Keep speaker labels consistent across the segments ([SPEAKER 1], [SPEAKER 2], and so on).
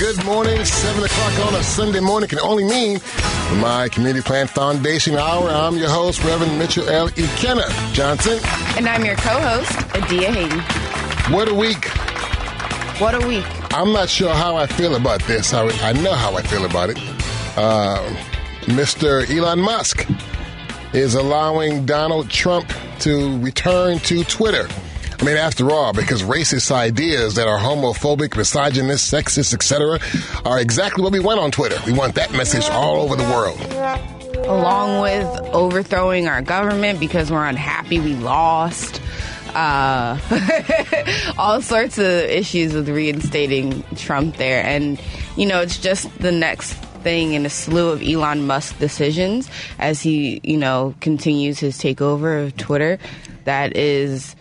[SPEAKER 1] good morning. 7 o'clock on a Sunday morning can only mean my Community Plan Foundation Hour. I'm your host, Reverend Mitchell L. E. Kenna Johnson.
[SPEAKER 2] And I'm your co-host, Adia Hayden.
[SPEAKER 1] What a week.
[SPEAKER 2] What a week.
[SPEAKER 1] I'm not sure how I feel about this. I, I know how I feel about it. Uh, Mr. Elon Musk is allowing Donald Trump to return to Twitter. I mean, after all, because racist ideas that are homophobic, misogynist, sexist, etc., are exactly what we want on Twitter. We want that message all over the world.
[SPEAKER 2] Along with overthrowing our government because we're unhappy we lost. Uh, all sorts of issues with reinstating Trump there. And, you know, it's just the next thing in a slew of Elon Musk decisions as he, you know, continues his takeover of Twitter that is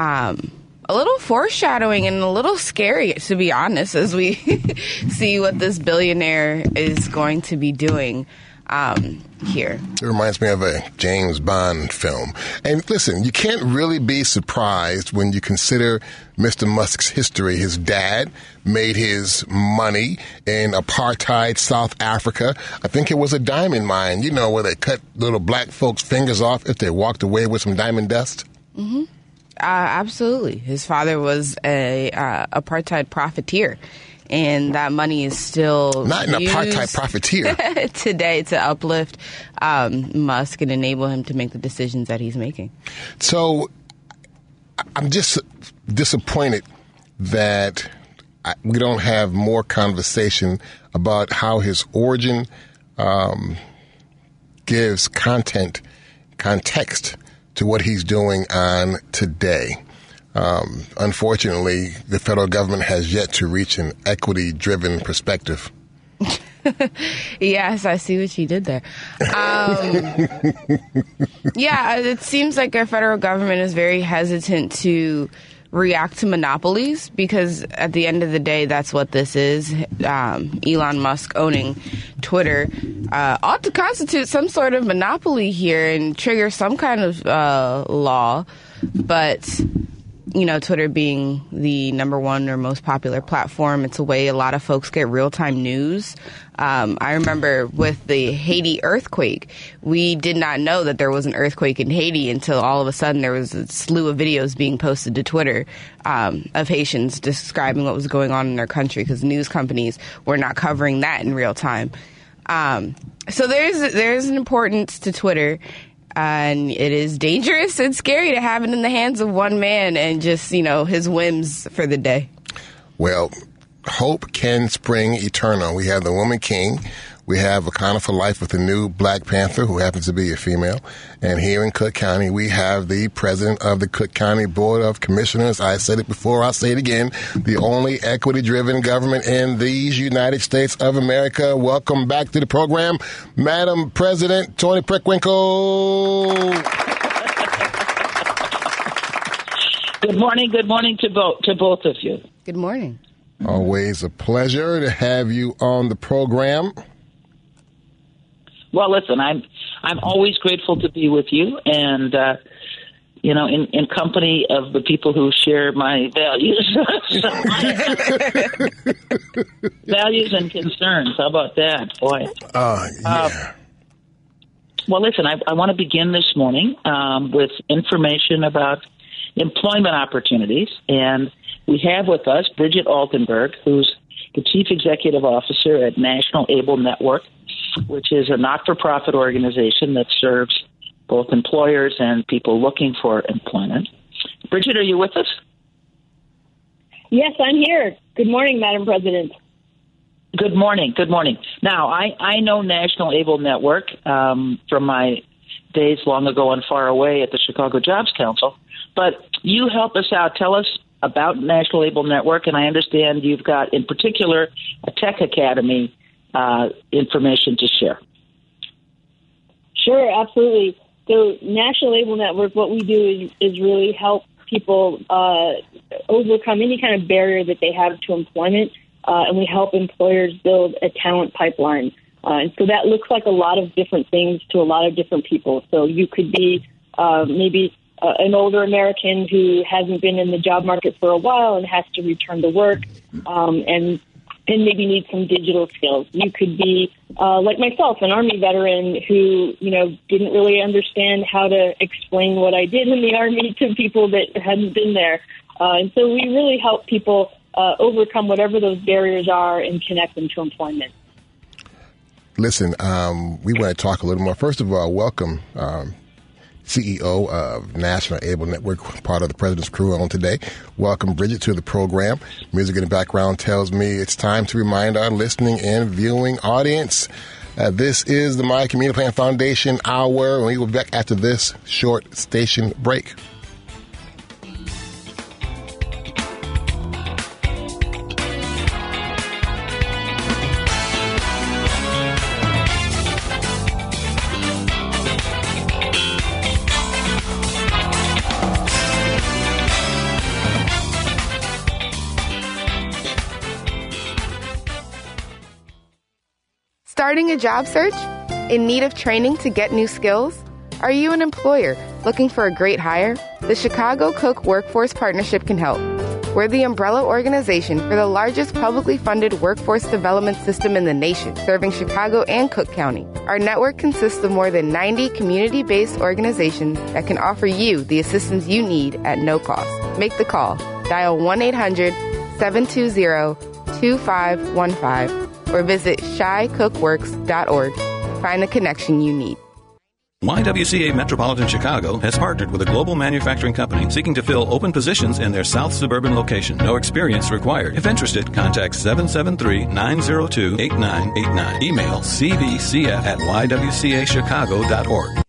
[SPEAKER 2] um, a little foreshadowing and a little scary, to be honest, as we see what this billionaire is going to be doing. Um, here.
[SPEAKER 1] It reminds me of a James Bond film. And listen, you can't really be surprised when you consider Mr. Musk's history. His dad made his money in apartheid South Africa. I think it was a diamond mine, you know, where they cut little black folks' fingers off if they walked away with some diamond dust.
[SPEAKER 2] Mm-hmm. Uh, absolutely. His father was a uh, apartheid profiteer and that money is still
[SPEAKER 1] not an apartheid profiteer
[SPEAKER 2] today to uplift um, Musk and enable him to make the decisions that he's making.
[SPEAKER 1] So I'm just disappointed that we don't have more conversation about how his origin um, gives content context to what he's doing on today. Um, unfortunately, the federal government has yet to reach an equity driven perspective.
[SPEAKER 2] yes, I see what you did there. Um, yeah, it seems like our federal government is very hesitant to react to monopolies because at the end of the day, that's what this is. Um, Elon Musk owning Twitter uh, ought to constitute some sort of monopoly here and trigger some kind of uh, law, but you know, Twitter being the number one or most popular platform, it's a way a lot of folks get real time news. Um, I remember with the Haiti earthquake, we did not know that there was an earthquake in Haiti until all of a sudden there was a slew of videos being posted to Twitter um, of Haitians describing what was going on in their country because news companies were not covering that in real time. Um, so there's there's an importance to Twitter, and it is dangerous and scary to have it in the hands of one man and just you know his whims for the day.
[SPEAKER 1] Well, hope can spring eternal. We have the woman king. We have Wakanda for Life with the new Black Panther, who happens to be a female. And here in Cook County, we have the president of the Cook County Board of Commissioners. I said it before, I'll say it again. The only equity driven government in these United States of America. Welcome back to the program, Madam President Toni Preckwinkle.
[SPEAKER 3] Good morning. Good morning to both to both of you.
[SPEAKER 2] Good morning.
[SPEAKER 1] Always a pleasure to have you on the program.
[SPEAKER 3] Well, listen, I'm I'm always grateful to be with you, and uh, you know, in, in company of the people who share my values, values and concerns. How about that, boy?
[SPEAKER 1] Uh, yeah. Uh,
[SPEAKER 3] well, listen, I, I want to begin this morning um, with information about employment opportunities, and we have with us Bridget Altenburg, who's the Chief Executive Officer at National Able Network which is a not for profit organization that serves both employers and people looking for employment. Bridget, are you with us?
[SPEAKER 4] Yes, I'm here. Good morning, Madam President.
[SPEAKER 3] Good morning. Good morning. Now, I, I know National Able Network um, from my days long ago and far away at the Chicago Jobs Council, but you help us out. Tell us about National Able Network, and I understand you've got, in particular, a tech academy uh, information to share.
[SPEAKER 4] Sure, absolutely. So, National Able Network, what we do is, is really help people uh, overcome any kind of barrier that they have to employment, uh, and we help employers build a talent pipeline. Uh, and so that looks like a lot of different things to a lot of different people. So you could be uh, maybe uh, an older American who hasn't been in the job market for a while and has to return to work, um, and and maybe need some digital skills. You could be uh, like myself, an Army veteran who, you know, didn't really understand how to explain what I did in the Army to people that hadn't been there. Uh, and so we really help people uh, overcome whatever those barriers are and connect them to employment.
[SPEAKER 1] Listen, um, we want to talk a little more. First of all, welcome um, CEO of National Able Network, part of the President's Crew on today. Welcome, Bridget, to the program. Music in the background tells me it's time to remind our listening and viewing audience. Uh, this is the My Community Plan Foundation Hour, we will be back after this short station break.
[SPEAKER 2] Starting a job search? In need of training to get new skills? Are you an employer looking for a great hire? The Chicago Cook Workforce Partnership can help. We're the umbrella organization for the largest publicly funded workforce development system in the nation, serving Chicago and Cook County. Our network consists of more than 90 community based organizations that can offer you the assistance you need at no cost. Make the call. Dial 1 800 720 2515 or visit chicookworks.org. Find the connection you need.
[SPEAKER 5] YWCA Metropolitan Chicago has partnered with a global manufacturing company seeking to fill open positions in their south suburban location. No experience required. If interested, contact 773-902-8989. Email cvcf at ywcachicago.org.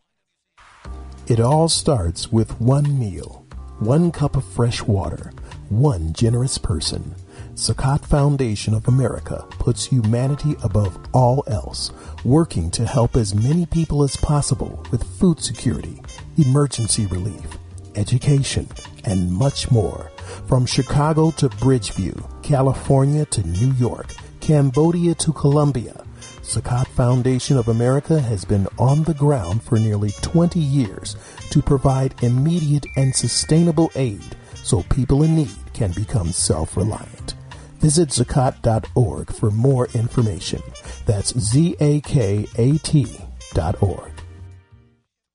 [SPEAKER 6] It all starts with one meal, one cup of fresh water, one generous person. Zakat Foundation of America puts humanity above all else, working to help as many people as possible with food security, emergency relief, education, and much more. From Chicago to Bridgeview, California to New York, Cambodia to Colombia, Zakat Foundation of America has been on the ground for nearly 20 years to provide immediate and sustainable aid so people in need can become self-reliant. Visit zakat.org for more information. That's Z-A-K-A-T dot org.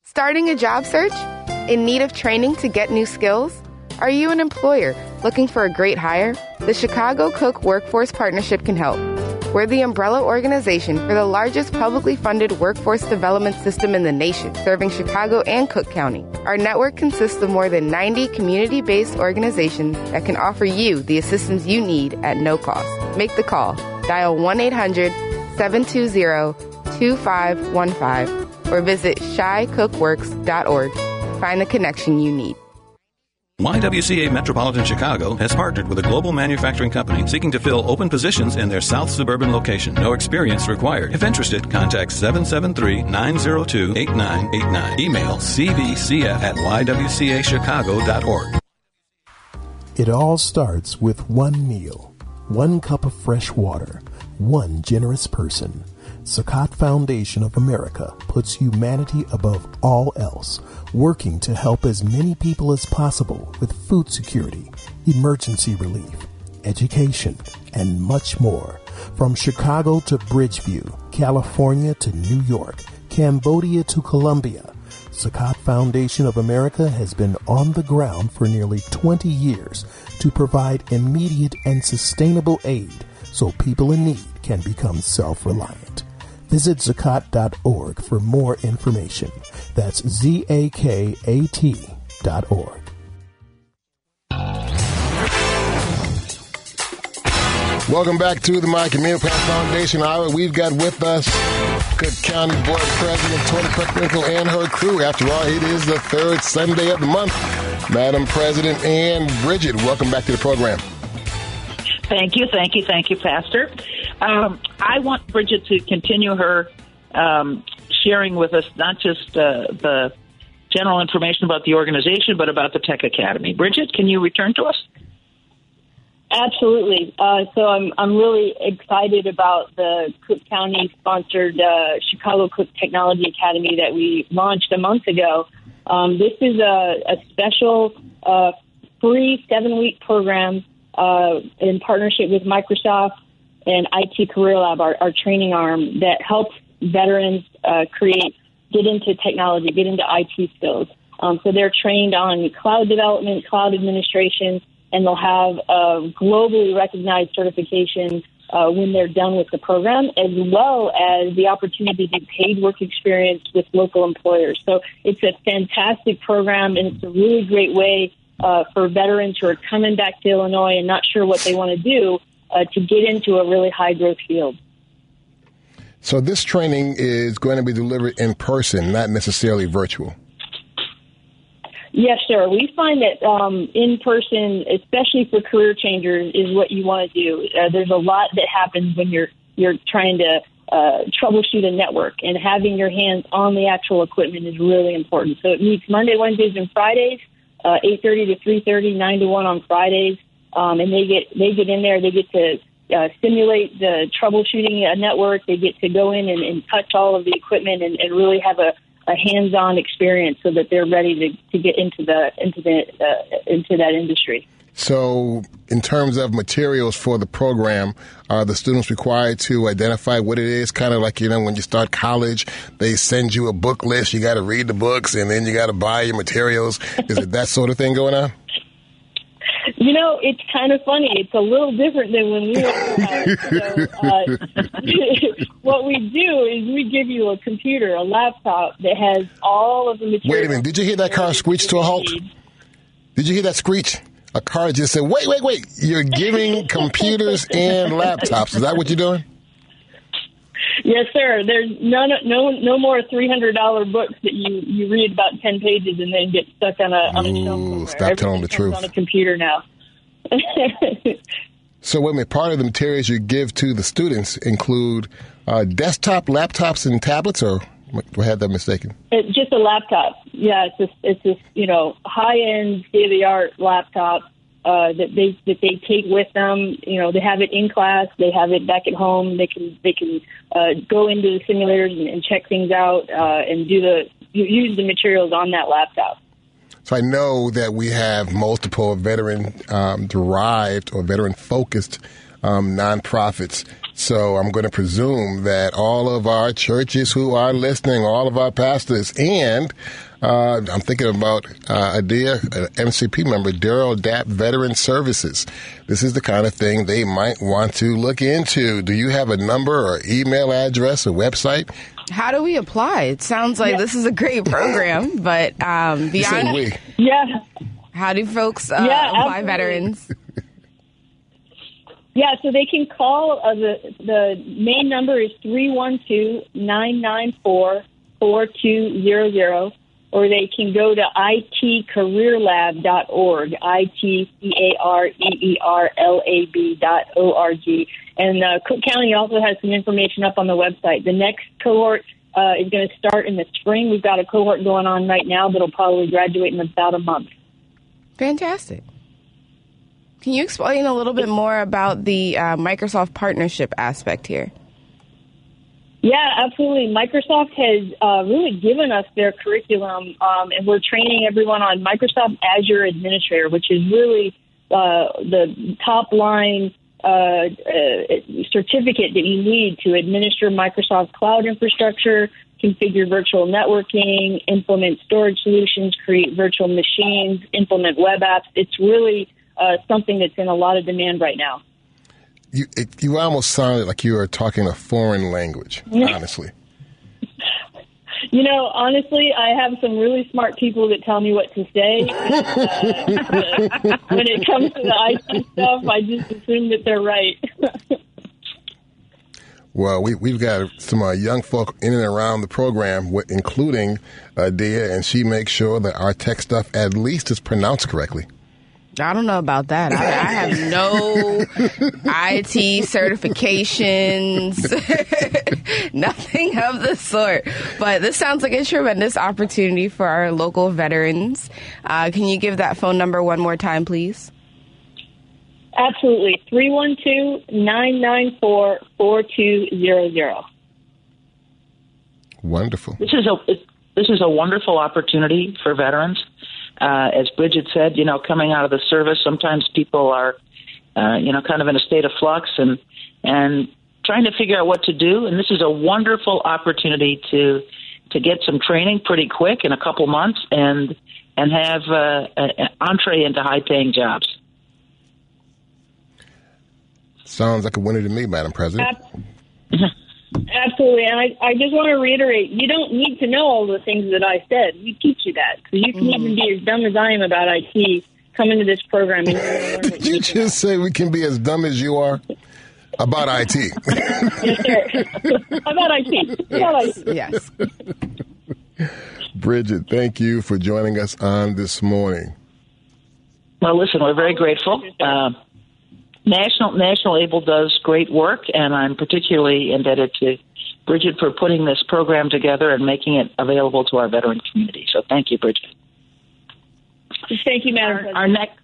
[SPEAKER 2] Starting a job search? In need of training to get new skills? Are you an employer looking for a great hire? The Chicago Cook Workforce Partnership can help. We're the umbrella organization for the largest publicly funded workforce development system in the nation, serving Chicago and Cook County. Our network consists of more than 90 community based organizations that can offer you the assistance you need at no cost. Make the call. Dial 1 800 720 2515 or visit chicookworks.org. Find the connection you need.
[SPEAKER 5] YWCA Metropolitan Chicago has partnered with a global manufacturing company seeking to fill open positions in their south suburban location. No experience required. If interested, contact 773-902-8989. Email cvcf at ywcachicago.org.
[SPEAKER 6] It all starts with one meal, one cup of fresh water, one generous person. Zakat Foundation of America puts humanity above all else, working to help as many people as possible with food security, emergency relief, education, and much more. From Chicago to Bridgeview, California to New York, Cambodia to Colombia, Zakat Foundation of America has been on the ground for nearly 20 years to provide immediate and sustainable aid so people in need can become self-reliant. Visit zakat.org for more information. That's Z-A-K-A-T dot org.
[SPEAKER 1] Welcome back to the My Community Plan Foundation Hour. We've got with us Cook County Board President Toni Preckwinkle and her crew. After all, it is the third Sunday of the month. Madam President and Bridget, welcome back to the program.
[SPEAKER 3] Thank you, thank you, thank you, Pastor. Um, I want Bridget to continue her um, sharing with us not just uh, the general information about the organization, but about the Tech Academy. Bridget, can you return to us?
[SPEAKER 4] Absolutely. Uh, so I'm I'm really excited about the Cook County sponsored uh, Chicago Cook Technology Academy that we launched a month ago. Um, this is a, a special uh, free seven week program uh, in partnership with Microsoft and IT Career Lab, our, our training arm that helps veterans uh, create, get into technology, get into IT skills. Um, so they're trained on cloud development, cloud administration, and they'll have a globally recognized certification uh, when they're done with the program, as well as the opportunity to paid work experience with local employers. So it's a fantastic program, and it's a really great way uh, for veterans who are coming back to Illinois and not sure what they want to do uh, to get into a really high growth field.
[SPEAKER 1] So this training is going to be delivered in person, not necessarily virtual.
[SPEAKER 4] Yes, sir. We find that um, in person, especially for career changers, is what you want to do. Uh, there's a lot that happens when you're you're trying to uh, troubleshoot a network, and having your hands on the actual equipment is really important. So it meets Monday, Wednesdays, and Fridays, uh, 8:30 to 3:30, 9 to 1 on Fridays, um, and they get they get in there. They get to uh, simulate the troubleshooting a network. They get to go in and, and touch all of the equipment and, and really have a a hands-on experience so that they're ready to, to get into the into the uh, into that industry.
[SPEAKER 1] So, in terms of materials for the program, are the students required to identify what it is? Kind of like, you know, when you start college, they send you a book list. You got to read the books and then you got to buy your materials. Is it that sort of thing going on?
[SPEAKER 4] You know, it's kind of funny. It's a little different than when we were so, uh, what we do is we give you a computer, a laptop that has all of the material.
[SPEAKER 1] Wait a minute. Did you hear that car screech to a halt? Did you hear that screech? A car just said, wait, wait, wait. You're giving computers and laptops. Is that what you're doing?
[SPEAKER 4] Yes, sir. There's none, no, no more three hundred dollar books that you you read about ten pages and then get stuck on a on a shelf somewhere.
[SPEAKER 1] Stop telling the truth.
[SPEAKER 4] On a computer now.
[SPEAKER 1] so, wait a minute. Part of the materials you give to the students include uh, desktop laptops and tablets, or do I have that mistaken?
[SPEAKER 4] It's just a laptop. Yeah, it's just it's just you know high end state of the art laptop uh, that they that they take with them. You know, they have it in class, they have it back at home. They can they can uh, go into the simulators and, and check things out uh, and do the use the materials on that laptop.
[SPEAKER 1] So I know that we have multiple veteran um, derived or veteran focused um, nonprofits. So I'm going to presume that all of our churches who are listening, all of our pastors, and uh, I'm thinking about uh, Adia, an MCP member, Daryl Dapp Veteran Services. This is the kind of thing they might want to look into. Do you have a number or email address or website?
[SPEAKER 2] How do we apply? It sounds like yeah. this is a great program, but um, beyond
[SPEAKER 1] we.
[SPEAKER 4] yeah,
[SPEAKER 2] how do folks uh, yeah, apply absolutely. veterans?
[SPEAKER 4] Yeah, so they can call uh, the the main number is three one two nine nine four four two zero zero or they can go to itcareerlab.org, I-T-C-A-R-E-E-R-L-A-B dot O-R-G. And uh, Cook County also has some information up on the website. The next cohort uh, is going to start in the spring. We've got a cohort going on right now that'll probably graduate in about a month.
[SPEAKER 2] Fantastic. Can you explain a little bit more about the uh, Microsoft partnership aspect here?
[SPEAKER 4] Yeah, absolutely. Microsoft has uh, really given us their curriculum, um, and we're training everyone on Microsoft Azure Administrator, which is really uh, the top line uh, uh, certificate that you need to administer Microsoft cloud infrastructure, configure virtual networking, implement storage solutions, create virtual machines, implement web apps. It's really uh, something that's in a lot of demand right now
[SPEAKER 1] you it, you almost sounded like you were talking a foreign language. honestly.
[SPEAKER 4] You know, honestly, I have some really smart people that tell me what to say. And, uh, when it comes to the IT stuff, I just assume that they're right.
[SPEAKER 1] well, we, we've got some uh, young folk in and around the program, including uh, Dia, and she makes sure that our tech stuff at least is pronounced correctly.
[SPEAKER 2] I don't know about that. I, I have no IT certifications, nothing of the sort. But this sounds like a tremendous opportunity for our local veterans. Uh, can you give that phone number one more time, please?
[SPEAKER 4] Absolutely. 312 994 4200.
[SPEAKER 1] Wonderful.
[SPEAKER 3] This is a this is a wonderful opportunity for veterans uh, as Bridget said, you know, coming out of the service, sometimes people are, uh, you know, kind of in a state of flux and and trying to figure out what to do. And this is a wonderful opportunity to to get some training pretty quick in a couple months and and have uh, an entree into high paying jobs.
[SPEAKER 1] Sounds like a winner to me, Madam President.
[SPEAKER 4] Absolutely, and I, I just want to reiterate: you don't need to know all the things that I said. We teach you that because you can mm-hmm. even be as dumb as I am about IT. Come into this program. And
[SPEAKER 1] Did you, you just say we can be as dumb as you are? About IT.
[SPEAKER 4] yes. About IT. About IT.
[SPEAKER 2] Yes.
[SPEAKER 1] Bridget, thank you for joining us on this morning.
[SPEAKER 3] Well, listen, we're very grateful. Uh, National National Able does great work, and I'm particularly indebted to Bridget for putting this program together and making it available to our veteran community. So, thank you, Bridget.
[SPEAKER 4] Thank you, Madam
[SPEAKER 3] our, our next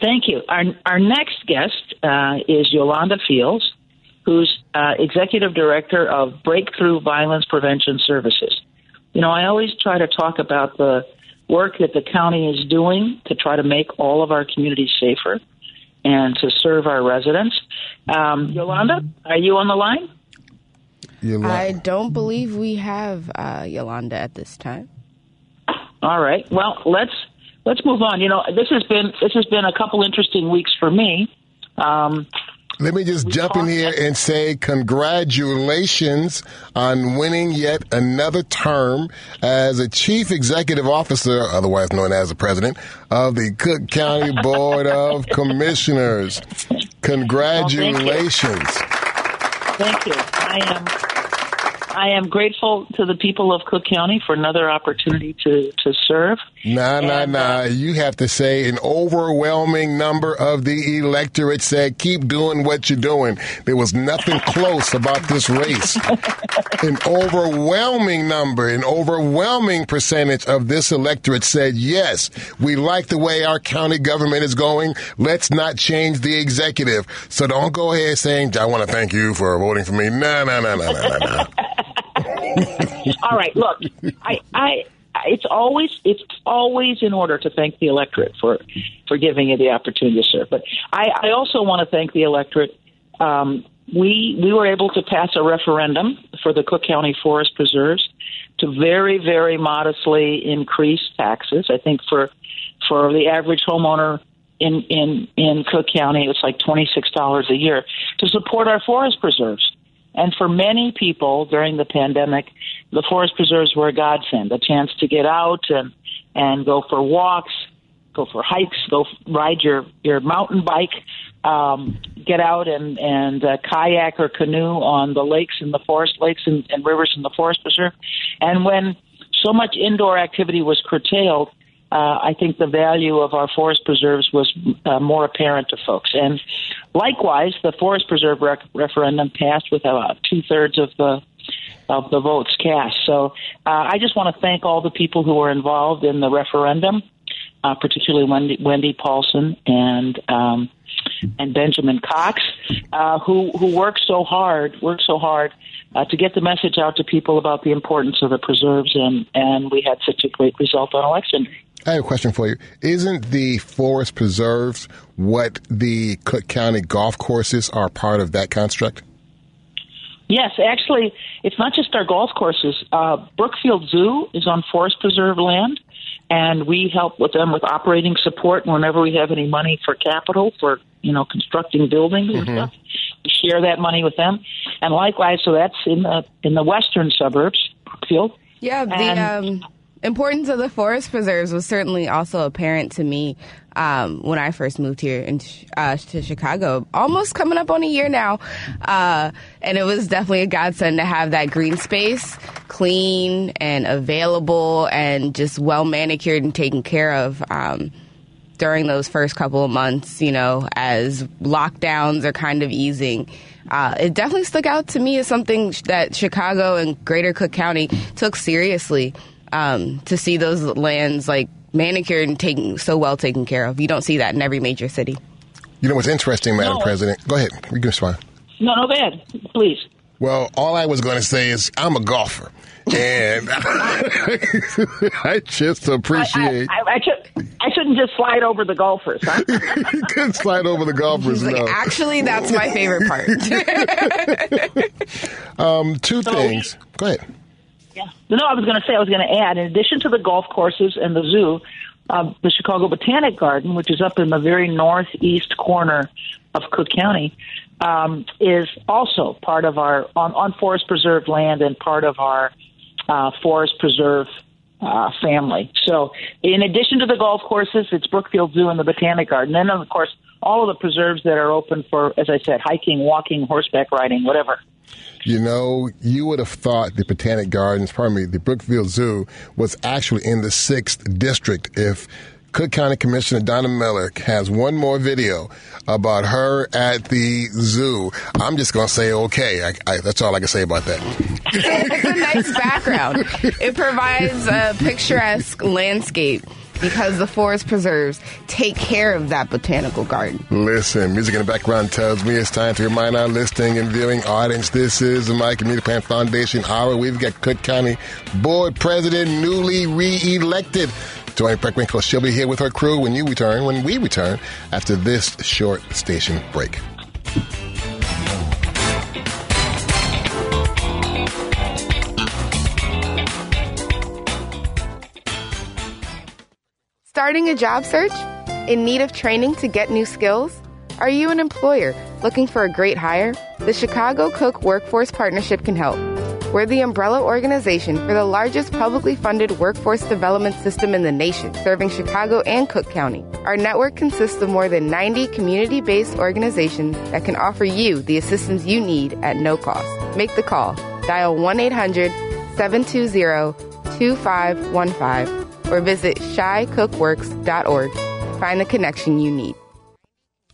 [SPEAKER 3] Thank you. Our, our next guest uh, is Yolanda Fields, who's uh, Executive Director of Breakthrough Violence Prevention Services. You know, I always try to talk about the work that the county is doing to try to make all of our communities safer and to serve our residents. Um, Yolanda, are you on the line?
[SPEAKER 2] Yolanda. I don't believe we have uh, Yolanda at this time.
[SPEAKER 3] All right. Well, let's let's move on. You know, this has been this has been a couple interesting weeks for me. Um,
[SPEAKER 1] let me just jump in here and say congratulations on winning yet another term as a chief executive officer, otherwise known as the president of the Cook County Board of Commissioners. Congratulations.
[SPEAKER 3] Well, thank, you. thank you. I am I am grateful to the people of Cook County for another opportunity to, to serve.
[SPEAKER 1] Nah, nah, and, nah. Uh, you have to say an overwhelming number of the electorate said, keep doing what you're doing. There was nothing close about this race. an overwhelming number, an overwhelming percentage of this electorate said, yes, we like the way our county government is going. Let's not change the executive. So don't go ahead saying, I want to thank you for voting for me. No, no, no, no, no, no.
[SPEAKER 3] All right, look, I, I, it's always it's always in order to thank the electorate for for giving you the opportunity to serve. But I, I also want to thank the electorate. Um, we we were able to pass a referendum for the Cook County Forest Preserves to very very modestly increase taxes. I think for for the average homeowner in in in Cook County, it's like twenty six dollars a year to support our forest preserves. And for many people during the pandemic, the forest preserves were a godsend, a chance to get out and, and go for walks, go for hikes, go ride your, your mountain bike, um, get out and, and uh, kayak or canoe on the lakes and the forest lakes and, and rivers in the forest preserve. And when so much indoor activity was curtailed, uh, I think the value of our forest preserves was uh, more apparent to folks. And likewise, the forest preserve rec- referendum passed with about two thirds of the of the votes cast. So uh, I just want to thank all the people who were involved in the referendum, uh, particularly Wendy, Wendy Paulson and um, and Benjamin Cox, uh, who who worked so hard, worked so hard uh, to get the message out to people about the importance of the preserves, and and we had such a great result on election day.
[SPEAKER 1] I have a question for you. Isn't the forest preserves what the Cook County golf courses are part of that construct?
[SPEAKER 3] Yes, actually, it's not just our golf courses. Uh, Brookfield Zoo is on forest preserve land, and we help with them with operating support whenever we have any money for capital for you know constructing buildings mm-hmm. and stuff. We share that money with them, and likewise, so that's in the in the western suburbs, Brookfield.
[SPEAKER 2] Yeah, the and, um, importance of the forest preserves was certainly also apparent to me um, when I first moved here in, uh, to Chicago, almost coming up on a year now. Uh, and it was definitely a godsend to have that green space clean and available and just well manicured and taken care of. Um, during those first couple of months, you know, as lockdowns are kind of easing. Uh, it definitely stuck out to me as something that Chicago and Greater Cook County took seriously um, to see those lands like manicured and taken so well taken care of. You don't see that in every major city.
[SPEAKER 1] You know what's interesting, Madam no. President? Go ahead. You can respond.
[SPEAKER 3] No, no, bad. please.
[SPEAKER 1] Well, all I was going to say is I'm a golfer, and I just appreciate.
[SPEAKER 3] I, I, I, I, should, I shouldn't just slide over the golfers. Huh?
[SPEAKER 1] he couldn't slide over the golfers.
[SPEAKER 2] Like,
[SPEAKER 1] no.
[SPEAKER 2] actually, that's my favorite part.
[SPEAKER 1] um, two
[SPEAKER 3] So-
[SPEAKER 1] things. Go ahead.
[SPEAKER 3] Yeah. No, I was going to say, I was going to add, in addition to the golf courses and the zoo, uh, the Chicago Botanic Garden, which is up in the very northeast corner of Cook County, um, is also part of our on, on forest preserved land and part of our uh, forest preserve uh, family. So, in addition to the golf courses, it's Brookfield Zoo and the Botanic Garden, and then of course all of the preserves that are open for, as I said, hiking, walking, horseback riding, whatever.
[SPEAKER 1] You know, you would have thought the Botanic Gardens, pardon me, the Brookfield Zoo was actually in the sixth district if Cook County Commissioner Donna Miller has one more video about her at the zoo. I'm just going to say okay. I, I, that's all I can say about that.
[SPEAKER 2] it's a nice background. It provides a picturesque landscape because the forest preserves take care of that botanical garden.
[SPEAKER 1] Listen, music in the background tells me it's time to remind our listening and viewing audience this is the My Community Plan Foundation Hour. We've got Cook County Board President newly re-elected. Joanne Preckwinkle, she'll be here with her crew when you return, when we return, after this short station break.
[SPEAKER 2] Starting a job search? In need of training to get new skills? Are you an employer looking for a great hire? The Chicago Cook Workforce Partnership can help. We're the umbrella organization for the largest publicly funded workforce development system in the nation, serving Chicago and Cook County. Our network consists of more than 90 community based organizations that can offer you the assistance you need at no cost. Make the call. Dial 1 800 720 2515 or visit chicookworks.org. Find the connection you need.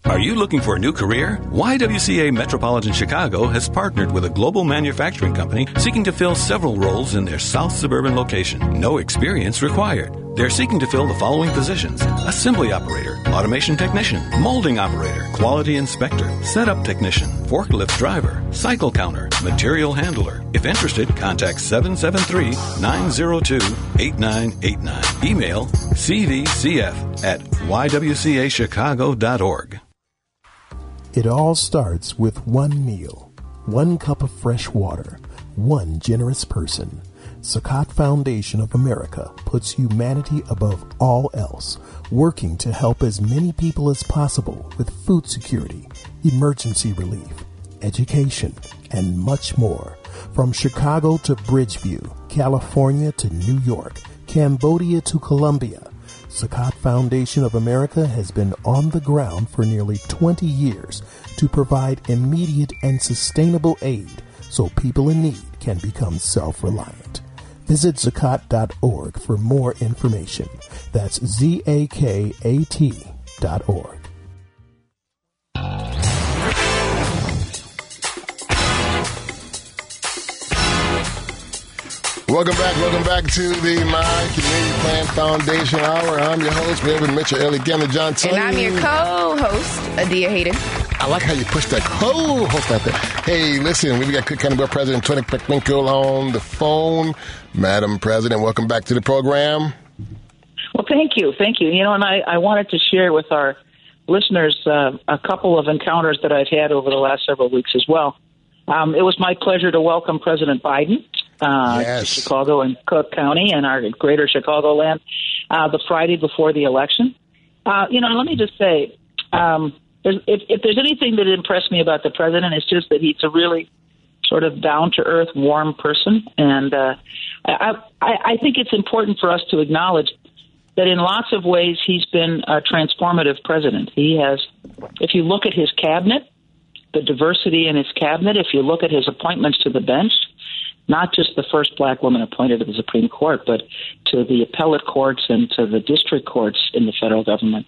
[SPEAKER 5] Are you looking for a new career? YWCA Metropolitan Chicago has partnered with a global manufacturing company seeking to fill several roles in their South Suburban location. No experience required. They're seeking to fill the following positions assembly operator, automation technician, molding operator, quality inspector, setup technician, forklift driver, cycle counter, material handler. If interested, contact 773 902 8989. Email cvcf at ywcachicago.org.
[SPEAKER 6] It all starts with one meal, one cup of fresh water, one generous person. Zakat Foundation of America puts humanity above all else, working to help as many people as possible with food security, emergency relief, education, and much more. From Chicago to Bridgeview, California to New York, Cambodia to Colombia, Zakat Foundation of America has been on the ground for nearly 20 years to provide immediate and sustainable aid so people in need can become self-reliant. Visit zakat.org for more information. That's Z-A-K-A-T dot org.
[SPEAKER 1] Welcome back, welcome back to the My Community Plan Foundation Hour. I'm your host, Reverend Mitchell Ellie Gamma Johnson.
[SPEAKER 2] And I'm your co-host, Adia Hayden.
[SPEAKER 1] I like how you push that co-host out there. Hey, listen, we've got Cook County Board President Toni Preckwinkle on the phone. Madam President, welcome back to the program.
[SPEAKER 3] Well, thank you, thank you. You know, and I, I wanted to share with our listeners uh, a couple of encounters that I've had over the last several weeks as well. Um, it was my pleasure to welcome President Biden uh,
[SPEAKER 1] Yes.
[SPEAKER 3] to Chicago and Cook County and our greater Chicagoland uh, the Friday before the election. Uh, you know, let me just say, um, there's, if, if there's anything that impressed me about the president, it's just that he's a really sort of down to earth, warm person, and uh, I, I, I think it's important for us to acknowledge that in lots of ways he's been a transformative president. He has, if you look at his cabinet, the diversity in his cabinet, if you look at his appointments to the bench, not just the first black woman appointed to the Supreme Court, but to the appellate courts and to the district courts in the federal government.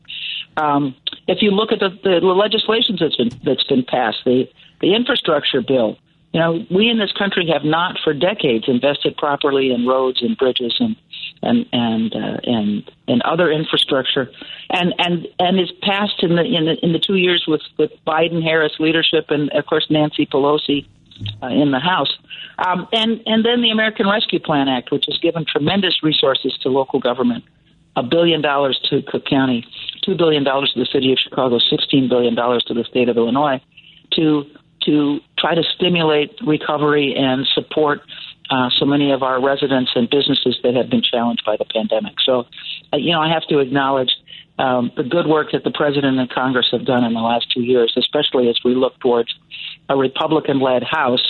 [SPEAKER 3] Um, if you look at the, the legislation that's been that's been passed, the the infrastructure bill, you know, we in this country have not for decades invested properly in roads and bridges and and and uh, and and other infrastructure, and and and is passed in the in the in the two years with with Biden Harris leadership and of course Nancy Pelosi uh, in the House, um, and and then the American Rescue Plan Act, which has given tremendous resources to local government a billion dollars to Cook County, two billion dollars to the city of Chicago, sixteen billion dollars to the state of Illinois, to to try to stimulate recovery and support uh, so many of our residents and businesses that have been challenged by the pandemic. So, uh, you know, I have to acknowledge um, the good work that the president and Congress have done in the last two years, especially as we look towards a Republican-led House,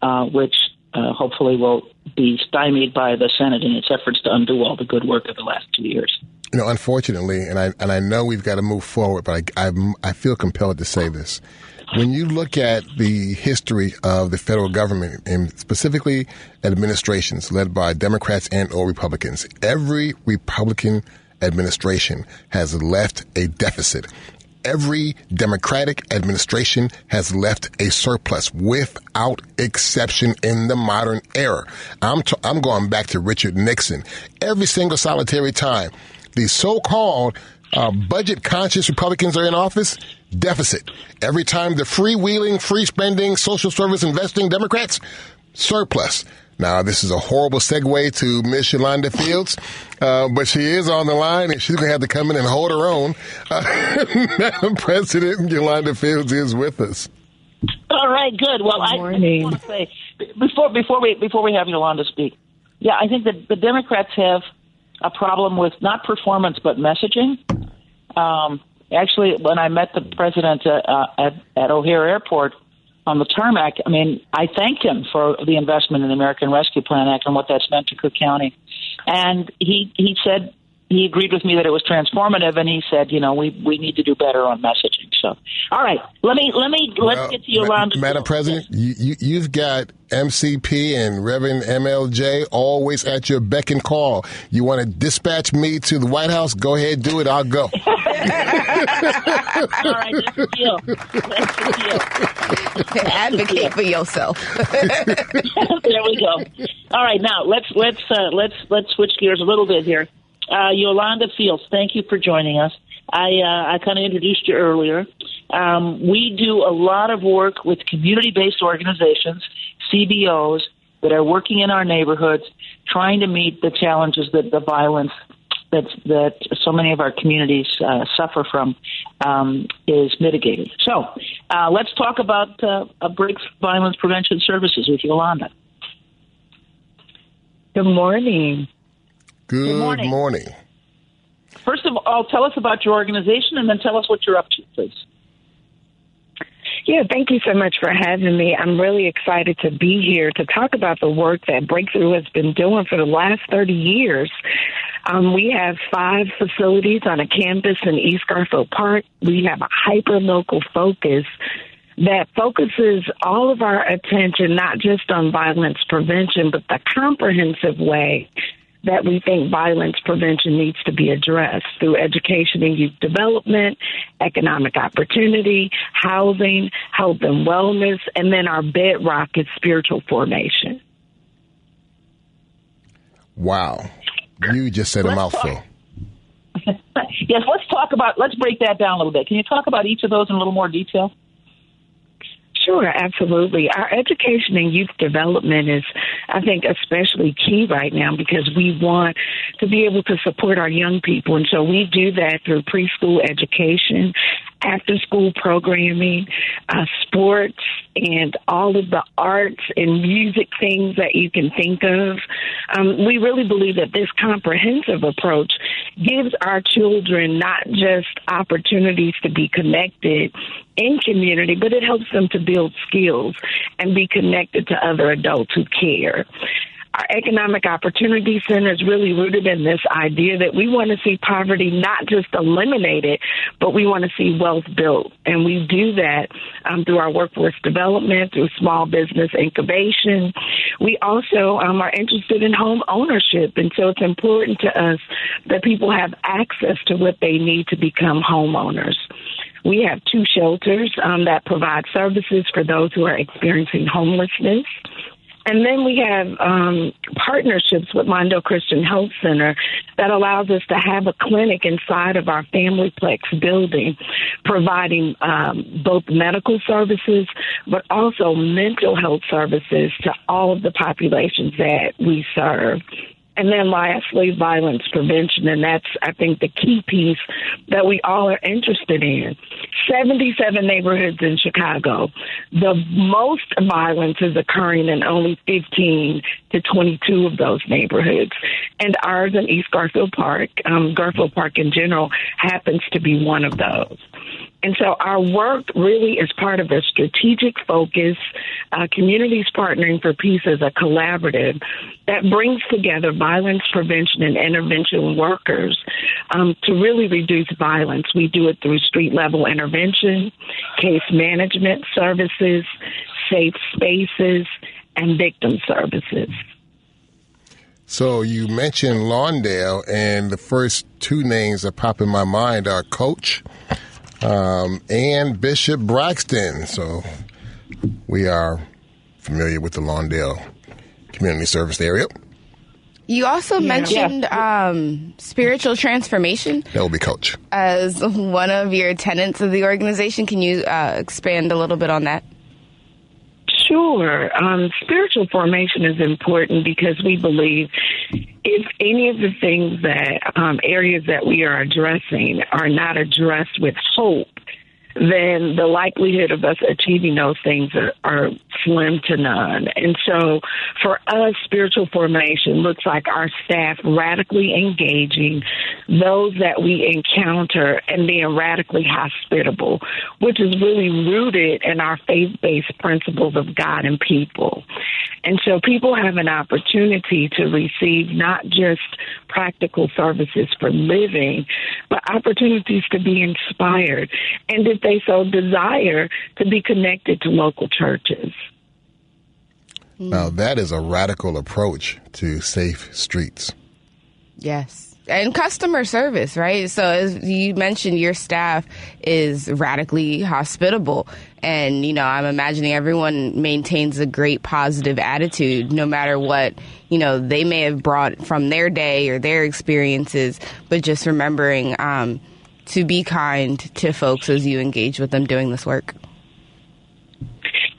[SPEAKER 3] uh, which uh, hopefully will be stymied by the Senate in its efforts to undo all the good work of the last two years.
[SPEAKER 1] You know, unfortunately, and I and I know we've got to move forward, but I I, I feel compelled to say this. When you look at the history of the federal government, and specifically administrations led by Democrats and or Republicans, every Republican administration has left a deficit. Every Democratic administration has left a surplus without exception in the modern era. I'm, t- I'm going back to Richard Nixon. Every single solitary time, the so-called uh, budget conscious Republicans are in office, deficit. Every time the freewheeling, free spending, social service investing Democrats, surplus. Now, this is a horrible segue to Miss Yolanda Fields, uh, but she is on the line and she's going to have to come in and hold her own. Uh, President Yolanda Fields is with us.
[SPEAKER 3] All right, good. Well, I, I want to say before before we before we have Yolanda speak, yeah, I think that the Democrats have a problem with not performance but messaging. Um, actually, when I met the president uh, uh, at, at O'Hare Airport, on the tarmac, I mean, I thanked him for the investment in the American Rescue Plan Act and what that's meant to Cook County. And he he said he agreed with me that it was transformative, and he said, you know, we we need to do better on messaging. So, all right, let me let me let's well, get to Yolanda.
[SPEAKER 1] Madam President, you, you you've got MCP and Reverend MLJ always at your beck and call. You want to dispatch me to the White House? Go ahead, do it. I'll go. all
[SPEAKER 3] right, that's the deal. That's the
[SPEAKER 2] deal. Advocate for yourself.
[SPEAKER 3] there we go. All right, now let's let's uh, let's let's switch gears a little bit here. Uh, Yolanda Fields, thank you for joining us. I, uh, I kind of introduced you earlier. Um, we do a lot of work with community based organizations, CBOs, that are working in our neighborhoods, trying to meet the challenges that the violence that, that so many of our communities uh, suffer from um, is mitigated. So uh, let's talk about uh, Break Violence Prevention Services with Yolanda.
[SPEAKER 7] Good morning.
[SPEAKER 1] Good, Good morning. morning.
[SPEAKER 3] First of all, tell us about your organization and then tell us what you're up to, please.
[SPEAKER 7] Yeah, thank you so much for having me. I'm really excited to be here to talk about the work that Breakthrough has been doing for the last 30 years. Um, we have five facilities on a campus in East Garfield Park. We have a hyper local focus that focuses all of our attention not just on violence prevention, but the comprehensive way that we think violence prevention needs to be addressed through education and youth development, economic opportunity, housing, health and wellness, and then our bedrock is spiritual formation.
[SPEAKER 1] Wow. You just said a mouthful.
[SPEAKER 3] yes, let's talk about, let's break that down a little bit. Can you talk about each of those in a little more detail?
[SPEAKER 7] Sure, absolutely. Our education and youth development is, I think, especially key right now because we want to be able to support our young people. And so we do that through preschool education, after school programming, uh, sports, and all of the arts and music things that you can think of. Um, we really believe that this comprehensive approach gives our children not just opportunities to be connected in community, but it helps them to build skills and be connected to other adults who care our economic opportunity center is really rooted in this idea that we want to see poverty not just eliminated, but we want to see wealth built. And we do that um, through our workforce development, through small business incubation. We also um, are interested in home ownership. And so it's important to us that people have access to what they need to become homeowners. We have two shelters um, that provide services for those who are experiencing homelessness. And then we have um, partnerships with Mondo Christian Health Center that allows us to have a clinic inside of our Familyplex building, providing um, both medical services but also mental health services to all of the populations that we serve. And then lastly, violence prevention. And that's, I think, the key piece that we all are interested in. 77 neighborhoods in Chicago. The most violence is occurring in only 15 to 22 of those neighborhoods. And ours in East Garfield Park, um, Garfield Park in general, happens to be one of those. And so our work really is part of a strategic focus, uh, communities partnering for peace as a collaborative that brings together violence prevention and intervention workers um, to really reduce violence. We do it through street level intervention, case management services, safe spaces, and victim services.
[SPEAKER 1] So you mentioned Lawndale, and the first two names that pop in my mind are Coach um, and Bishop Braxton. So we are familiar with the Lawndale Community Service area.
[SPEAKER 2] You also
[SPEAKER 7] Yeah.
[SPEAKER 2] mentioned um, spiritual transformation
[SPEAKER 1] That will be Coach.
[SPEAKER 2] as one of your tenants of the organization. Can you uh, expand a little bit on that?
[SPEAKER 7] Sure. Um, spiritual formation is important because we believe if any of the things that um, areas that we are addressing are not addressed with hope, then the likelihood of us achieving those things are, are slim to none. And so for us, spiritual formation looks like our staff radically engaging those that we encounter and being radically hospitable, which is really rooted in our faith based principles of God and people. And so people have an opportunity to receive not just practical services for living, but opportunities to be inspired. And if they so desire, to be connected to local churches. Mm.
[SPEAKER 1] Now, that is a radical approach to safe streets.
[SPEAKER 2] Yes. And customer service, right? So as you mentioned, your staff is radically hospitable. And, you know, I'm imagining everyone maintains a great positive attitude no matter what, you know, they may have brought from their day or their experiences, but just remembering um, to be kind to folks as you engage with them doing this work.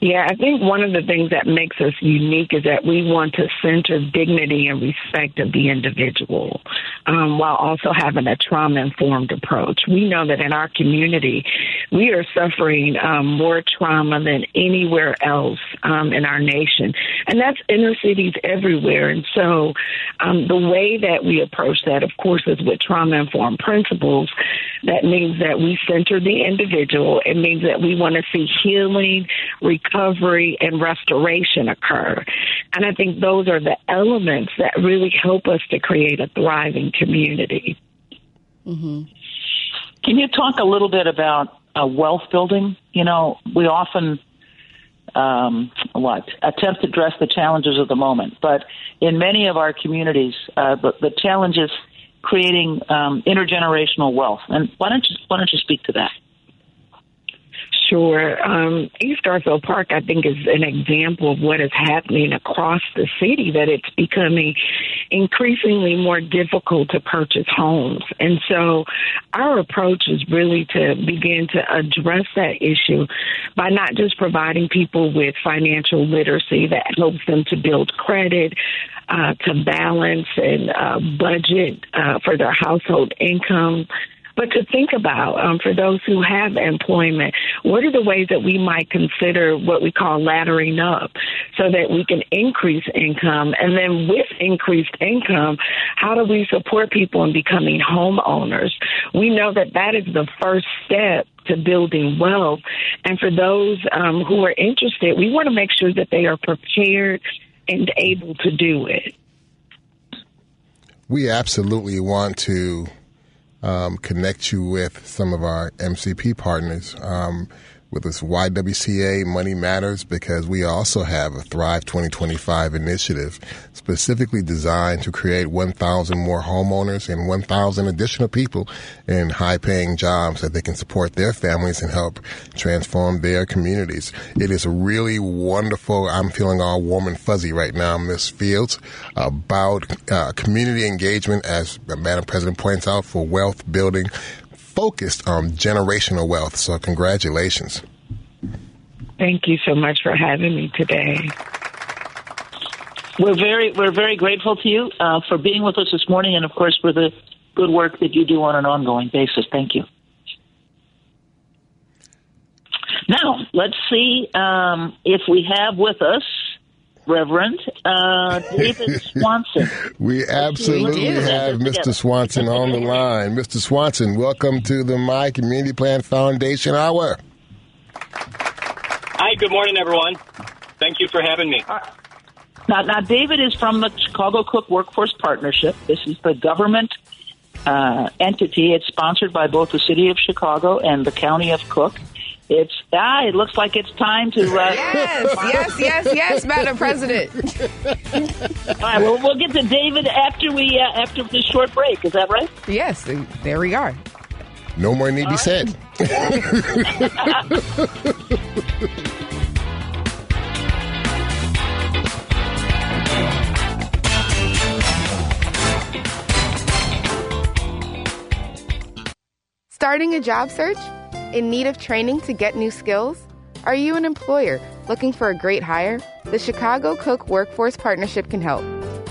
[SPEAKER 7] Yeah, I think one of the things that makes us unique is that we want to center dignity and respect of the individual um, while also having a trauma informed approach. We know that in our community, we are suffering um, more trauma than anywhere else um, in our nation, and that's inner cities everywhere. And so um, the way that we approach that, of course, is with trauma informed principles. That means that we center the individual. It means that we want to see healing, recovery, and restoration occur. And I think those are the elements that really help us to create a thriving community.
[SPEAKER 3] Can you talk a little bit about uh, wealth building? You know, we often um, what attempt to address the challenges of the moment, but in many of our communities, uh, the, the challenge is creating um, intergenerational wealth. And why don't you why don't you speak to that?
[SPEAKER 7] Sure. Um, East Garfield Park, I think, is an example of what is happening across the city, that it's becoming increasingly more difficult to purchase homes. And so our approach is really to begin to address that issue by not just providing people with financial literacy that helps them to build credit, uh, to balance and uh, budget uh, for their household income but to think about um, for those who have employment, what are the ways that we might consider what we call laddering up so that we can increase income? And then with increased income, how do we support people in becoming homeowners? We know that that is the first step to building wealth. And for those um, who are interested, we want to make sure that they are prepared and able to do it.
[SPEAKER 1] We absolutely want to um, connect you with some of our MCP partners. Um, with this YWCA Money Matters because we also have a Thrive 2025 initiative specifically designed to create 1,000 more homeowners and 1,000 additional people in high paying jobs that they can support their families and help transform their communities. It is really wonderful. I'm feeling all warm and fuzzy right now, Ms. Fields, about uh, community engagement, as Madam President points out, for wealth building focused on generational wealth. So, congratulations.
[SPEAKER 7] Thank you so much for having me today.
[SPEAKER 3] We're very we're very grateful to you uh, for being with us this morning, and of course for the good work that you do on an ongoing basis. Thank you. Now let's see um, if we have with us Reverend uh, David Swanson.
[SPEAKER 1] we absolutely
[SPEAKER 3] We
[SPEAKER 1] have Mr. Swanson on the line. Mr. Swanson, welcome to the My Community Plan Foundation Hour.
[SPEAKER 8] Hi, good morning, everyone. Thank you for having me.
[SPEAKER 3] Now, now, David is from the Chicago Cook Workforce Partnership. This is the government uh, entity. It's sponsored by both the city of Chicago and the county of Cook. It's ah, it looks like it's time to. Uh,
[SPEAKER 2] Yes, yes, yes, yes, Madam President.
[SPEAKER 3] All right, well, we'll get to David after we uh, after this short break. Is that right?
[SPEAKER 2] Yes, there we are.
[SPEAKER 1] No more need be said.
[SPEAKER 2] Starting a job search? In need of training to get new skills? Are you an employer looking for a great hire? The Chicago Cook Workforce Partnership can help.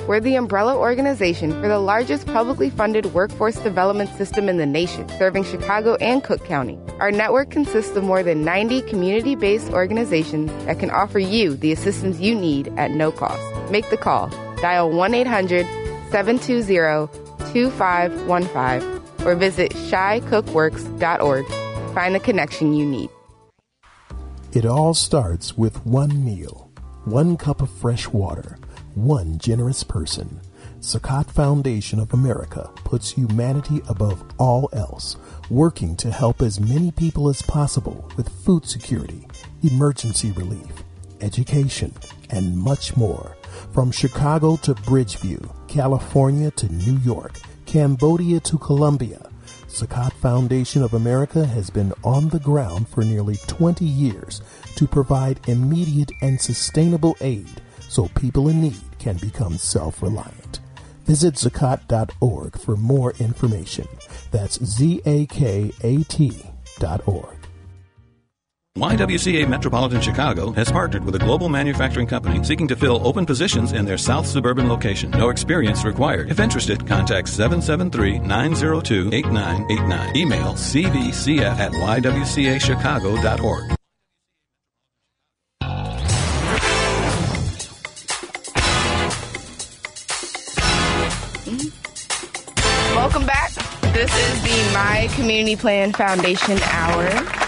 [SPEAKER 2] We're the umbrella organization for the largest publicly funded workforce development system in the nation, serving Chicago and Cook County. Our network consists of more than 90 community based organizations that can offer you the assistance you need at no cost. Make the call. Dial 1 800 720 2515 or visit chicookworks.org. Find the connection you need.
[SPEAKER 6] It all starts with one meal, one cup of fresh water, one generous person. Zakat Foundation of America puts humanity above all else, working to help as many people as possible with food security, emergency relief, education, and much more. From Chicago to Bridgeview, California to New York, Cambodia to Colombia, Zakat Foundation of America has been on the ground for nearly 20 years to provide immediate and sustainable aid so people in need can become self-reliant. Visit zakat.org for more information. That's Z-A-K-A-T dot org.
[SPEAKER 5] YWCA Metropolitan Chicago has partnered with a global manufacturing company seeking to fill open positions in their south suburban location. No experience required. If interested, contact 773-902-8989. Email cvcf at ywcachicago.org.
[SPEAKER 2] Welcome back. This is the My Community Plan Foundation Hour.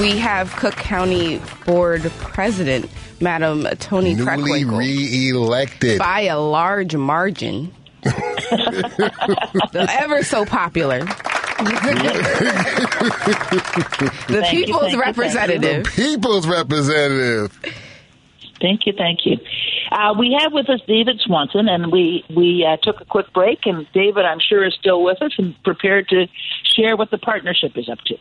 [SPEAKER 2] We have Cook County Board President, Madam Toni
[SPEAKER 1] Newly
[SPEAKER 2] Preckwinkle,
[SPEAKER 1] re-elected.
[SPEAKER 2] by a large margin. the ever so popular. the
[SPEAKER 3] Thank
[SPEAKER 2] people's
[SPEAKER 3] thank you, thank you.
[SPEAKER 2] representative.
[SPEAKER 1] People's representative.
[SPEAKER 3] Thank you, thank you. Uh, we have with us David Swanson, and we we uh, took a quick break. And David, I'm sure, is still with us and prepared to share what the partnership is up to.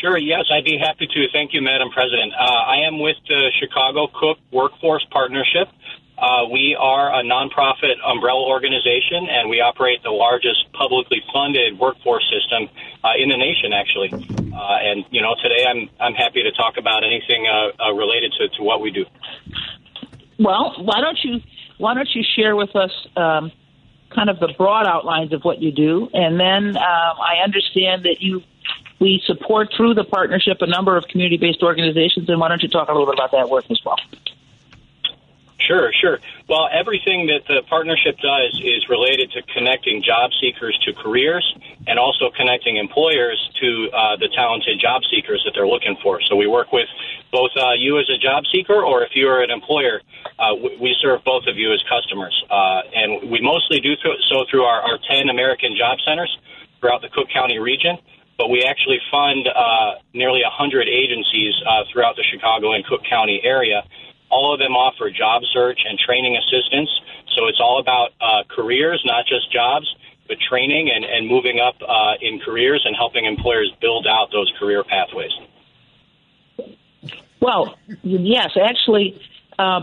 [SPEAKER 8] Sure, yes, I'd be happy to. Thank you, Madam President. Uh, I am with the Chicago Cook Workforce Partnership. Uh, we are a nonprofit umbrella organization, and we operate the largest publicly funded workforce system uh, in the nation, actually. Uh, and you know, today I'm I'm happy to talk about anything uh, uh, related to, to what we do.
[SPEAKER 3] Well, why don't you why don't you share with us um, kind of the broad outlines of what you do, and then um, I understand that you we support through the partnership a number of community based organizations, and why don't you talk a little bit about that work as well?
[SPEAKER 8] Sure, sure. Well, everything that the partnership does is related to connecting job seekers to careers and also connecting employers to uh, the talented job seekers that they're looking for. So we work with both uh, you as a job seeker or if you're an employer, uh, we, serve both of you as customers. Uh, and we mostly do so through our, our 10 American job centers throughout the Cook County region. But we actually fund uh, nearly 100 agencies uh, throughout the Chicago and Cook County area all of them offer job search and training assistance. So it's all about uh, careers, not just jobs, but training and, and moving up uh, in careers and helping employers build out those career pathways.
[SPEAKER 3] Well, yes, actually, uh,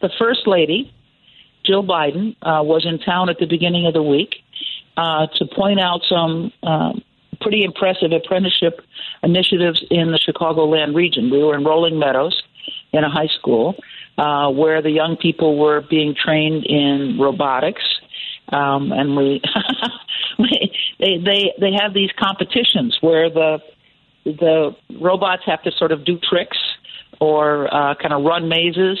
[SPEAKER 3] the First Lady, Jill Biden, uh, was in town at the beginning of the week uh, to point out some um, pretty impressive apprenticeship initiatives in the Chicagoland region. We were in Rolling Meadows in a high school. uh, where the young people were being trained in robotics. Um, and we, they, they, they have these competitions where the, the robots have to sort of do tricks or uh, kind of run mazes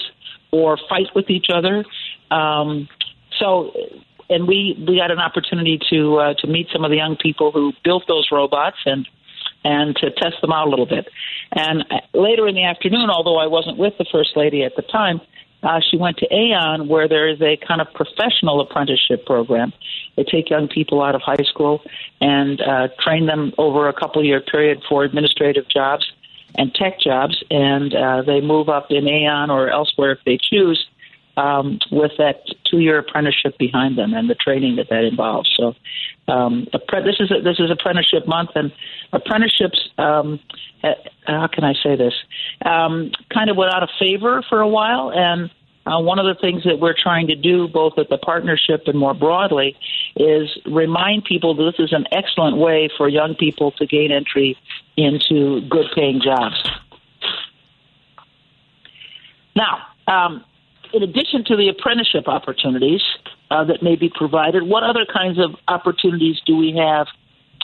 [SPEAKER 3] or fight with each other. Um, so, and we we got an opportunity to uh, to meet some of the young people who built those robots and and to test them out a little bit. And uh, later in the afternoon, although I wasn't with the first lady at the time, uh, she went to Aon, where there is a kind of professional apprenticeship program. They take young people out of high school and uh, train them over a couple year period for administrative jobs and tech jobs, and uh, they move up in Aon or elsewhere if they choose um, with that two-year apprenticeship behind them and the training that that involves. So, um, this is a, this is apprenticeship month, and apprenticeships. Um, uh, how can I say this? Um, kind of went out of favor for a while, and uh, one of the things that we're trying to do, both at the partnership and more broadly, is remind people that this is an excellent way for young people to gain entry into good paying jobs. Now, um, in addition to the apprenticeship opportunities uh, that may be provided, what other kinds of opportunities do we have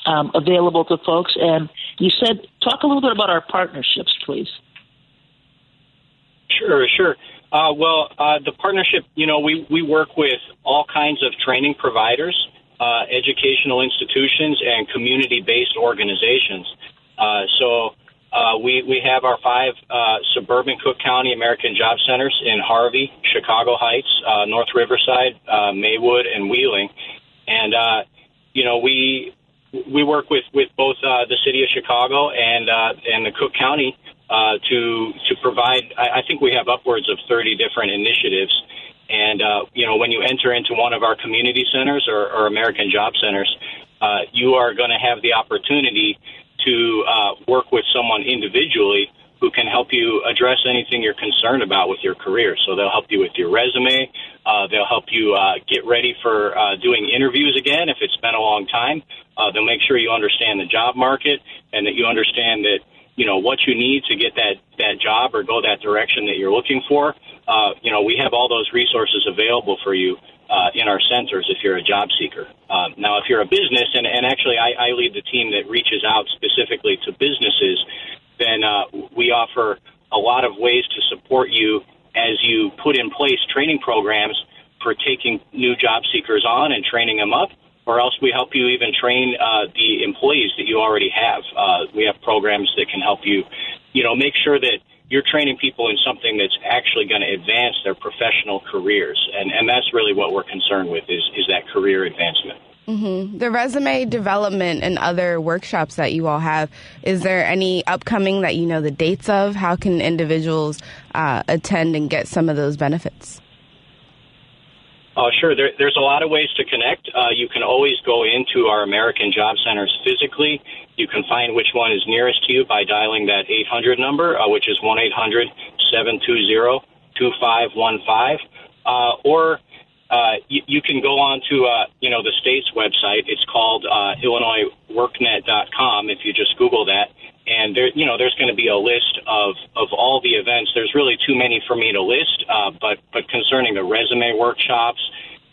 [SPEAKER 3] um, available to folks? And you said, talk a little bit about our partnerships, please.
[SPEAKER 8] Sure, sure. Uh, well, uh, the partnership, you know, we, we work with all kinds of training providers, uh, educational institutions, and community based organizations. Uh, so uh, we, we have our five uh, suburban Cook County American Job Centers in Harvey, Chicago Heights, uh, North Riverside, uh, Maywood, and Wheeling. And, uh, you know, we we work with, with both uh, the city of Chicago and uh, and the Cook County uh, to to provide. I, I think we have upwards of 30 different initiatives. And uh, you know, when you enter into one of our community centers or, or American Job Centers, uh, you are going to have the opportunity to uh, work with someone individually who can help you address anything you're concerned about with your career. So they'll help you with your resume. Uh, they'll help you uh, get ready for uh, doing interviews again if it's been a long time. Uh, they'll make sure you understand the job market and that you understand that you know what you need to get that that job or go that direction that you're looking for. Uh, you know, we have all those resources available for you uh, in our centers if you're a job seeker. Uh, now, if you're a business, and, and actually I, I lead the team that reaches out specifically to businesses, then uh, we offer a lot of ways to support you as you put in place training programs for taking new job seekers on and training them up, or else we help you even train uh, the employees that you already have. Uh, we have programs that can help you, you know, make sure that you're training people in something that's actually going to advance their professional careers, and and that's really what we're concerned with is is that career advancement.
[SPEAKER 2] Mm-hmm. The resume development and other workshops that you all have, is there any upcoming that you know the dates of? How can individuals uh, attend and get some of those benefits?
[SPEAKER 8] Uh, sure. There, there's a lot of ways to connect. Uh, you can always go into our American Job Centers physically. You can find which one is nearest to you by dialing that 800 number, uh, which is 1 800 720 2515. Uh, or uh, you, you, can go on to uh, you know the state's website. It's called uh, IllinoisWorkNet.com. If you just Google that, and there you know there's going to be a list of of all the events. There's really too many for me to list, uh, but but concerning the resume workshops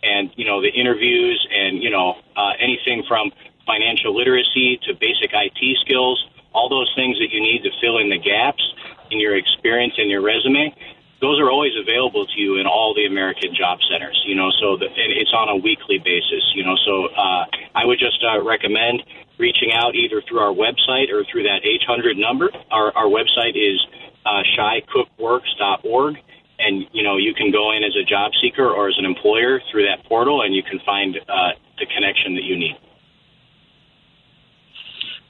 [SPEAKER 8] and you know the interviews and you know uh, anything from financial literacy to basic IT skills, all those things that you need to fill in the gaps in your experience in your resume. Those are always available to you in all the American job centers, you know, so the, and it's on a weekly basis, you know, so uh, I would just uh, recommend reaching out either through our website or through that 800 number. Our, our website is uh, chicookworks.org. And, you know, you can go in as a job seeker or as an employer through that portal and you can find uh, the connection that you need.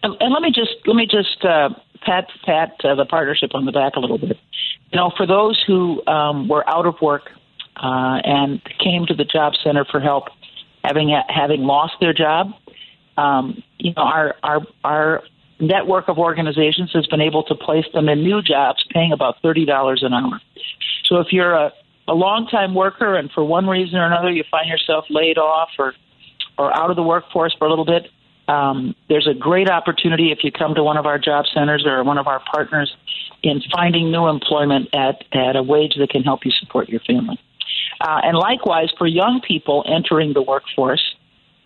[SPEAKER 3] And, let me just let me just uh, pat pat uh, the partnership on the back a little bit. You know, for those who um, were out of work uh, and came to the job center for help, having having lost their job, um, you know, our our our network of organizations has been able to place them in new jobs, paying about thirty dollars an hour. So if you're a a long-time worker and for one reason or another you find yourself laid off or or out of the workforce for a little bit, um, there's a great opportunity if you come to one of our job centers or one of our partners in finding new employment at, at a wage that can help you support your family. Uh, and likewise, for young people entering the workforce,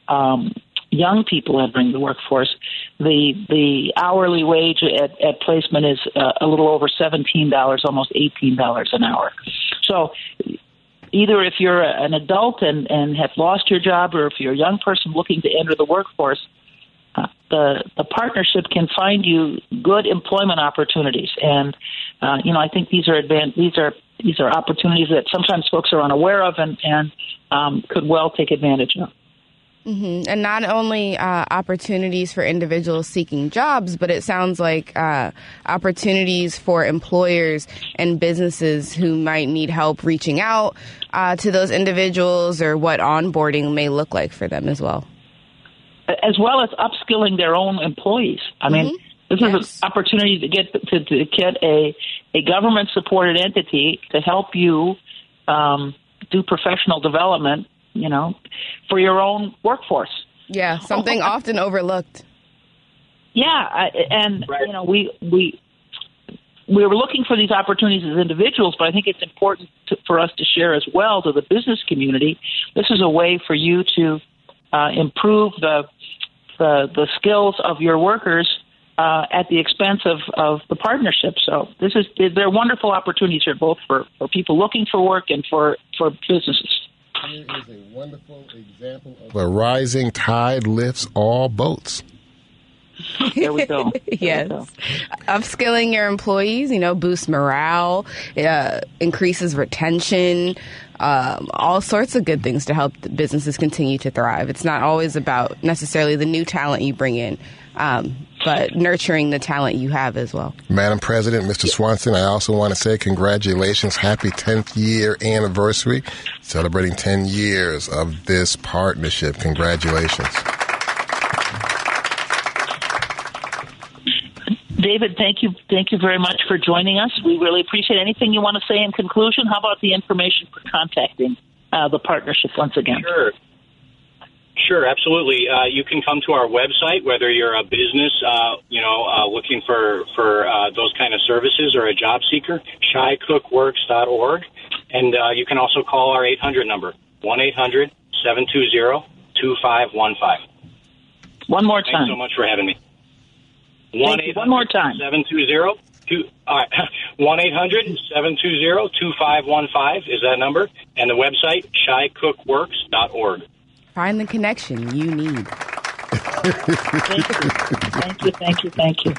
[SPEAKER 3] um, young people entering the workforce, the the hourly wage at, at placement is uh, a little over seventeen dollars, almost eighteen dollars an hour. So either if you're an adult and, and have lost your job or if you're a young person looking to enter the workforce, uh, the the partnership can find you good employment opportunities. And uh, you know, I think these are advan- these are these are opportunities that sometimes folks are unaware of and and um, could well take advantage of.
[SPEAKER 2] Mm-hmm. And not only uh, opportunities for individuals seeking jobs, but it sounds like uh, opportunities for employers and businesses who might need help reaching out uh, to those individuals or what onboarding may look like for them as well.
[SPEAKER 3] As well as upskilling their own employees. I mean, mm-hmm. this yes. is an opportunity to get to, to get a a government supported entity to help you um, do professional development you know, for your own workforce.
[SPEAKER 2] Yeah, something often overlooked.
[SPEAKER 3] Yeah, I, and right. you know, we we we were looking for these opportunities as individuals, but I think it's important to, for us to share as well to the business community. This is a way for you to uh, improve the, the the skills of your workers uh, at the expense of, of the partnership. So this is they're wonderful opportunities here, both for, for people looking for work and for, for businesses.
[SPEAKER 1] Here is a wonderful example of a rising tide lifts all boats.
[SPEAKER 3] There we go. There
[SPEAKER 2] yes. We go. Upskilling your employees, you know, boosts morale, uh, increases retention, um, all sorts of good things to help businesses continue to thrive. It's not always about necessarily the new talent you bring in, um, but nurturing the talent you have as well.
[SPEAKER 1] Madam President, Mr. Swanson, I also want to say congratulations. Happy 10th year anniversary, celebrating 10 years of this partnership. Congratulations.
[SPEAKER 3] David, thank you, thank you very much for joining us. We really appreciate anything you want to say in conclusion. How about the information for contacting uh, the partnership once again?
[SPEAKER 8] Sure. Sure, absolutely. Uh, you can come to our website, whether you're a business, uh, you know, uh, looking for for uh, those kind of services, or a job seeker, chicookworks.org, and uh, you can also call our 800 number one 800 720 2515.
[SPEAKER 3] One more time.
[SPEAKER 8] Thanks so much for having me.
[SPEAKER 3] One One more time.
[SPEAKER 8] 720 two. All right, one 720 2515 is that number, and the website chicookworks.org.
[SPEAKER 2] Find the connection you need.
[SPEAKER 3] thank you, thank you, thank you, Thank you.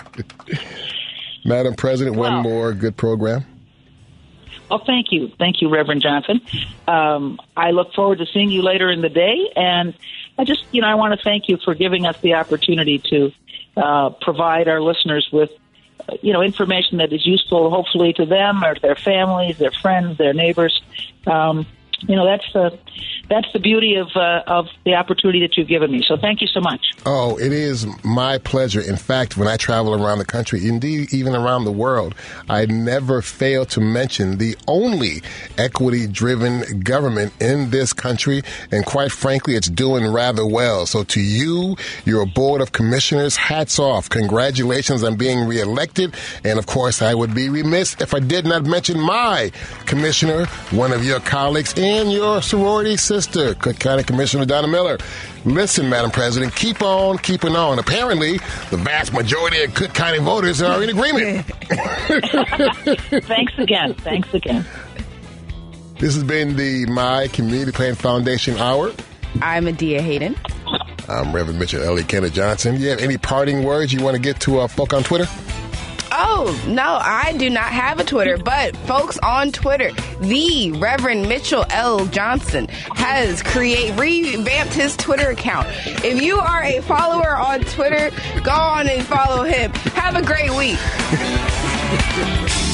[SPEAKER 1] Madam President, well, one more good program.
[SPEAKER 3] Oh, thank you. Thank you, Reverend Johnson. Um, I look forward to seeing you later in the day. And I just, you know, I want to thank you for giving us the opportunity to uh, provide our listeners with, uh, you know, information that is useful, hopefully, to them or their families, their friends, their neighbors. Um, you know, that's the that's the beauty of uh, of the opportunity that you've given me. So thank you so much.
[SPEAKER 1] Oh, it is my pleasure. In fact, when I travel around the country, indeed even around the world, I never fail to mention the only equity driven government in this country, and quite frankly, it's doing rather well. So to you, your board of commissioners, hats off. Congratulations on being reelected, and of course, I would be remiss if I did not mention my commissioner, one of your colleagues, and your sorority sister sister, Cook County Commissioner Donna Miller. Listen, Madam President, keep on keeping on. Apparently, the vast majority of Cook County voters are in agreement.
[SPEAKER 3] Thanks again. Thanks again.
[SPEAKER 1] This has been the My Community Plan Foundation Hour.
[SPEAKER 2] I'm Adia Hayden.
[SPEAKER 1] I'm Reverend Mitchell Ellie Kenneth Johnson. You have any parting words you want to get to our folk on Twitter?
[SPEAKER 2] Oh, no, I do not have a Twitter, but folks on Twitter, the Reverend Mitchell L. Johnson has create revamped his Twitter account. If you are a follower on Twitter, go on and follow him. Have a great week.